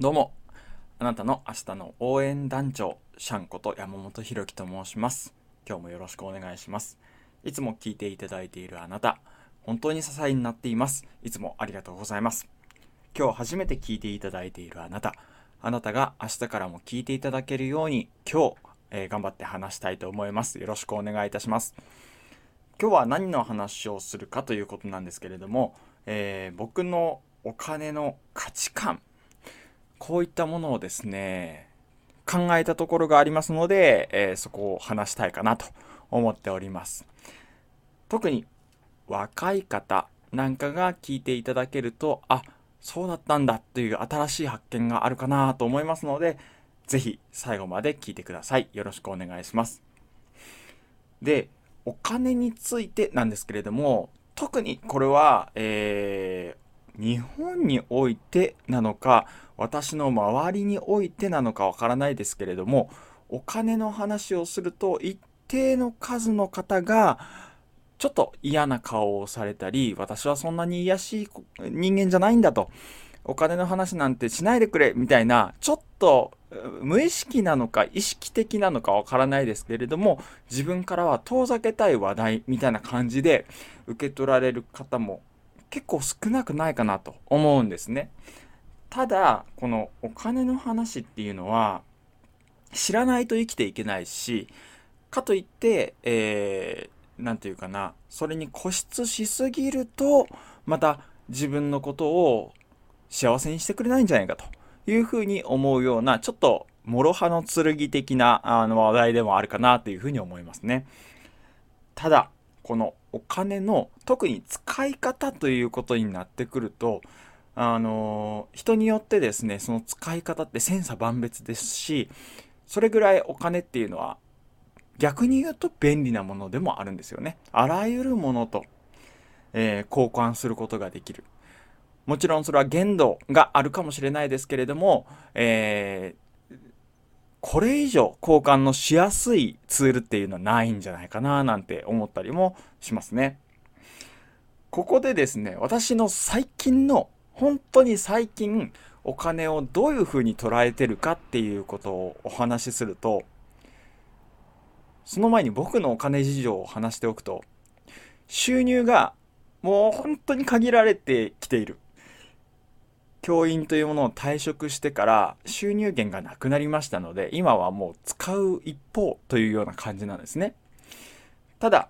どうも、あなたの明日の応援団長、シャンこと山本博樹と申します。今日もよろしくお願いします。いつも聞いていただいているあなた、本当に支えになっています。いつもありがとうございます。今日初めて聞いていただいているあなた、あなたが明日からも聞いていただけるように、今日、えー頑張って話したいと思います。よろしくお願いいたします。今日は何の話をするかということなんですけれども、えー僕のお金の価値観こういったものをですね考えたところがありますので、えーそこを話したいかなと思っております。特に若い方なんかが聞いていただけるとあそうだったんだという新しい発見があるかなと思いますのでぜひ最後まで聞いてください。よろしくお願いします。でお金についてなんですけれども特にこれは、えー日本においてなのか私の周りにおいてなのかわからないですけれどもお金の話をすると一定の数の方がちょっと嫌な顔をされたり私はそんなに癒しい人間じゃないんだとお金の話なんてしないでくれみたいなちょっと無意識なのか意識的なのかわからないですけれども自分からは遠ざけたい話題みたいな感じで受け取られる方も結構少なくないかなと思うんですね。ただこのお金の話っていうのは知らないと生きていけないしかといってえー、なんていうかなそれに固執しすぎるとまた自分のことを幸せにしてくれないんじゃないかというふうに思うようなちょっと諸刃の剣的なあの話題でもあるかなというふうに思いますね。ただこのお金の特に使い方ということになってくるとあの人によってですねその使い方って千差万別ですしそれぐらいお金っていうのは逆に言うと便利なものでもあるんですよね。あらゆるものと、えー交換することができる。もちろんそれは限度があるかもしれないですけれども、えこれ以上交換のしやすいツールっていうのはないんじゃないかななんて思ったりもしますね。ここでですね、私の最近の、本当に最近、お金をどういうふうに捉えてるかっていうことをお話しすると、その前に僕のお金事情を話しておくと、収入がもう本当に限られてきている。教員というものを退職してから収入源がなくなりましたので今はもう使う一方というような感じなんですね。ただ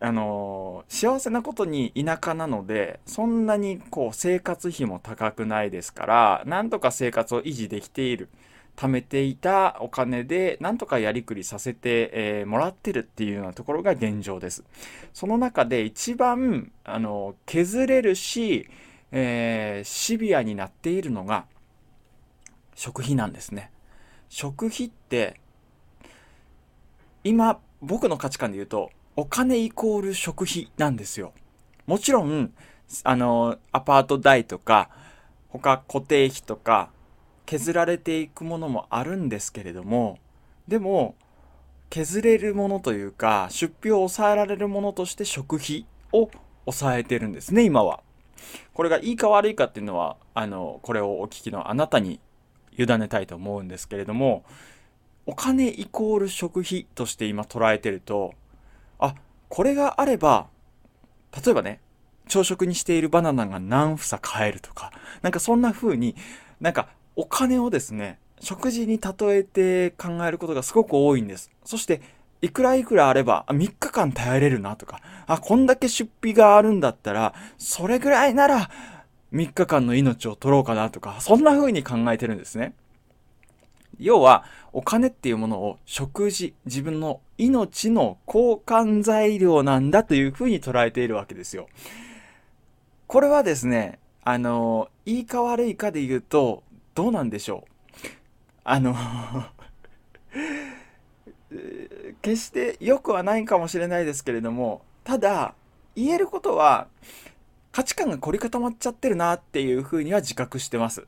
あのー幸せなことに田舎なのでそんなにこう生活費も高くないですからなんとか生活を維持できている貯めていたお金でなんとかやりくりさせて、えーもらってるっていうようなところが現状です。その中で一番あの削れるしえーシビアになっているのが食費なんですね。食費って今僕の価値観で言うとお金イコール食費なんですよ。もちろんあのアパート代とか他固定費とか削られていくものもあるんですけれどもでも削れるものというか出費を抑えられるものとして食費を抑えてるんですね今は。これがいいか悪いかっていうのはあのこれをお聞きのあなたに委ねたいと思うんですけれどもお金イコール食費として今捉えてるとあこれがあれば例えばね朝食にしているバナナが何房買えるとかなんかそんな風になんかお金をですね食事に例えて考えることがすごく多いんです。そしていくらいくらあれば3日間耐えれるなとかあこんだけ出費があるんだったらそれぐらいなら3日間の命を取ろうかなとかそんな風に考えてるんですね。要はお金っていうものを食事自分の命の交換材料なんだという風に捉えているわけですよ。これはですねあのいいか悪いかで言うとどうなんでしょう。あの 決して良くはないかもしれないですけれどもただ言えることは価値観が凝り固まっちゃってるなっていうふうには自覚してます。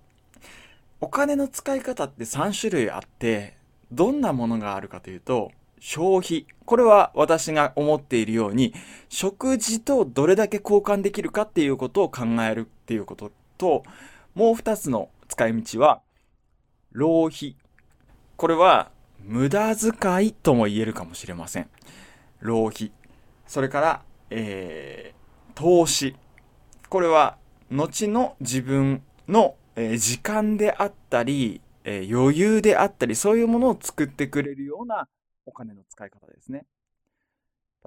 お金の使い方って3種類あってどんなものがあるかというと消費。これは私が思っているように食事とどれだけ交換できるかっていうことを考えるっていうことともう2つの使い道は浪費。これは無駄遣いとも言えるかもしれません。浪費。それから、えー、投資。これは後の自分の、えー、時間であったり、えー、余裕であったりそういうものを作ってくれるようなお金の使い方ですね。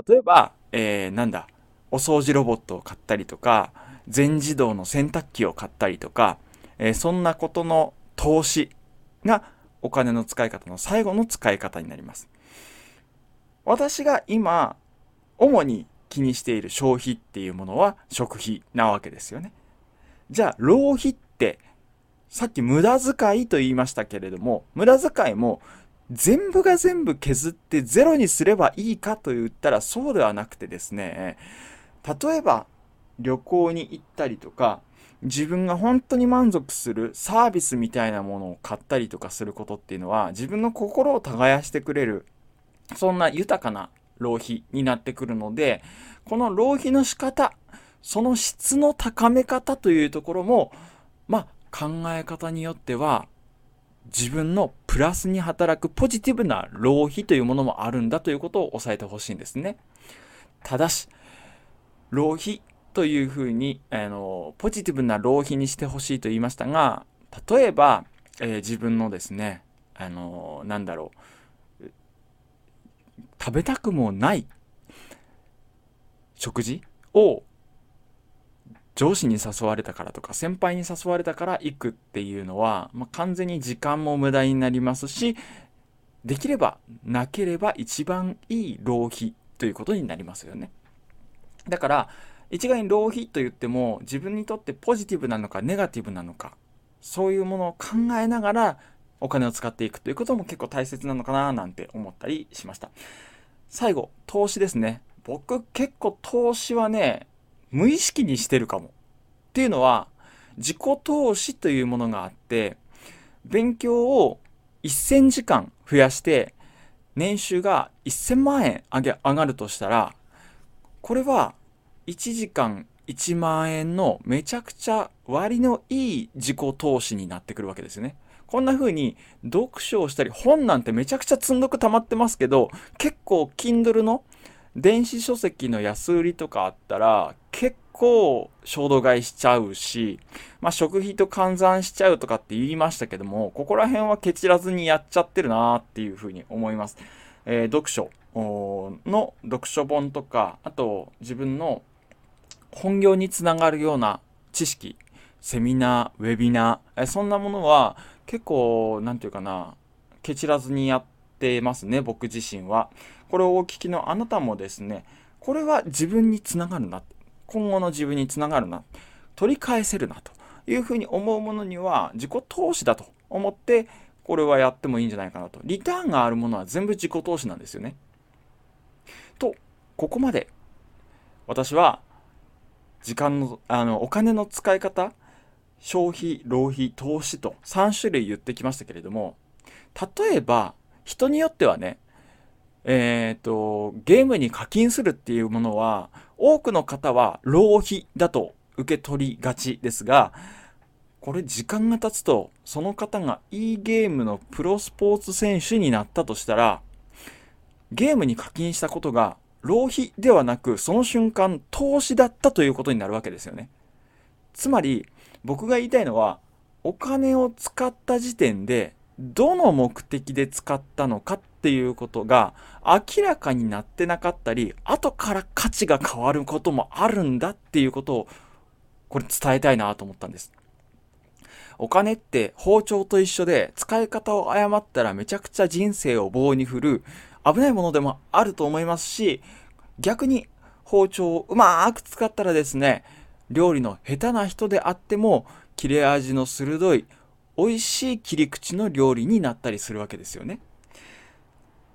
例えば、えー、なんだお掃除ロボットを買ったりとか全自動の洗濯機を買ったりとか、えー、そんなことの投資がお金の使い方の最後の使い方になります。私が今、主に気にしている消費っていうものは食費なわけですよね。じゃあ、浪費って、さっき無駄遣いと言いましたけれども、無駄遣いも全部が全部削ってゼロにすればいいかと言ったらそうではなくてですね、例えば旅行に行ったりとか、自分が本当に満足するサービスみたいなものを買ったりとかすることっていうのは自分の心を耕してくれるそんな豊かな浪費になってくるのでこの浪費の仕方その質の高め方というところもまあ考え方によっては自分のプラスに働くポジティブな浪費というものもあるんだということを押さえてほしいんですね。ただし浪費というふうにあのポジティブな浪費にしてほしいと言いましたが例えば、えー、自分のですねあのなんだろう食べたくもない食事を上司に誘われたからとか先輩に誘われたから行くっていうのは、まあ、完全に時間も無駄になりますしできればなければ一番いい浪費ということになりますよね。だから一概に浪費と言っても自分にとってポジティブなのかネガティブなのかそういうものを考えながらお金を使っていくということも結構大切なのかななんて思ったりしました。最後投資ですね。僕結構投資はね無意識にしてるかもっていうのは自己投資というものがあって勉強を1000時間増やして年収が1000万円上げ上がるとしたらこれは1時間1万円のめちゃくちゃ割のいい自己投資になってくるわけですよね。こんな風に読書をしたり本なんてめちゃくちゃ積んどく溜まってますけど結構 Kindle の電子書籍の安売りとかあったら結構衝動買いしちゃうし、まあ、食費と換算しちゃうとかって言いましたけどもここら辺はケチらずにやっちゃってるなーっていう風に思います。えー、読書の読書本とかあと自分の本業につながるような知識セミナーウェビナーえそんなものは結構何て言うかなケチらずにやってますね僕自身は。これをお聞きのあなたもですねこれは自分につながるな今後の自分につながるな取り返せるなというふうに思うものには自己投資だと思ってこれはやってもいいんじゃないかなと。リターンがあるものは全部自己投資なんですよね。とここまで私は時間の、あの、お金の使い方、消費、浪費、投資と3種類言ってきましたけれども、例えば、人によってはね、えっ、ー、と、ゲームに課金するっていうものは、多くの方は浪費だと受け取りがちですが、これ時間が経つと、その方が e ゲームのプロスポーツ選手になったとしたら、ゲームに課金したことが浪費ではなくその瞬間投資だったということになるわけですよね。つまり僕が言いたいのはお金を使った時点でどの目的で使ったのかっていうことが明らかになってなかったり後から価値が変わることもあるんだっていうことをこれ伝えたいなと思ったんです。お金って包丁と一緒で使い方を誤ったらめちゃくちゃ人生を棒に振る危ないものでもあると思いますし逆に包丁をうまく使ったらですね料理の下手な人であっても切れ味の鋭い美味しい切り口の料理になったりするわけですよね。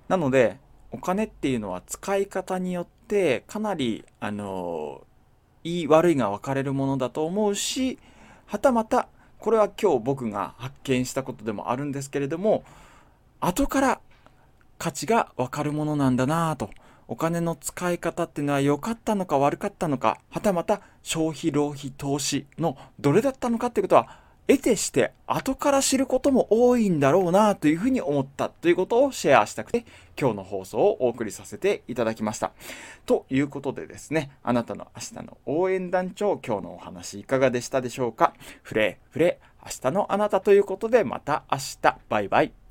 なのでお金っていうのは使い方によってかなりあのいい悪いが分かれるものだと思うしはたまたこれは今日僕が発見したことでもあるんですけれども後から価値がわかるものなんだなぁと。お金の使い方っていうのは良かったのか悪かったのか、はたまた消費、浪費、投資のどれだったのかっていうことは得てして後から知ることも多いんだろうなというふうに思ったということをシェアしたくて今日の放送をお送りさせていただきました。ということでですね、あなたの明日の応援団長今日のお話いかがでしたでしょうか？フレーフレー明日のあなたということでまた明日バイバイ。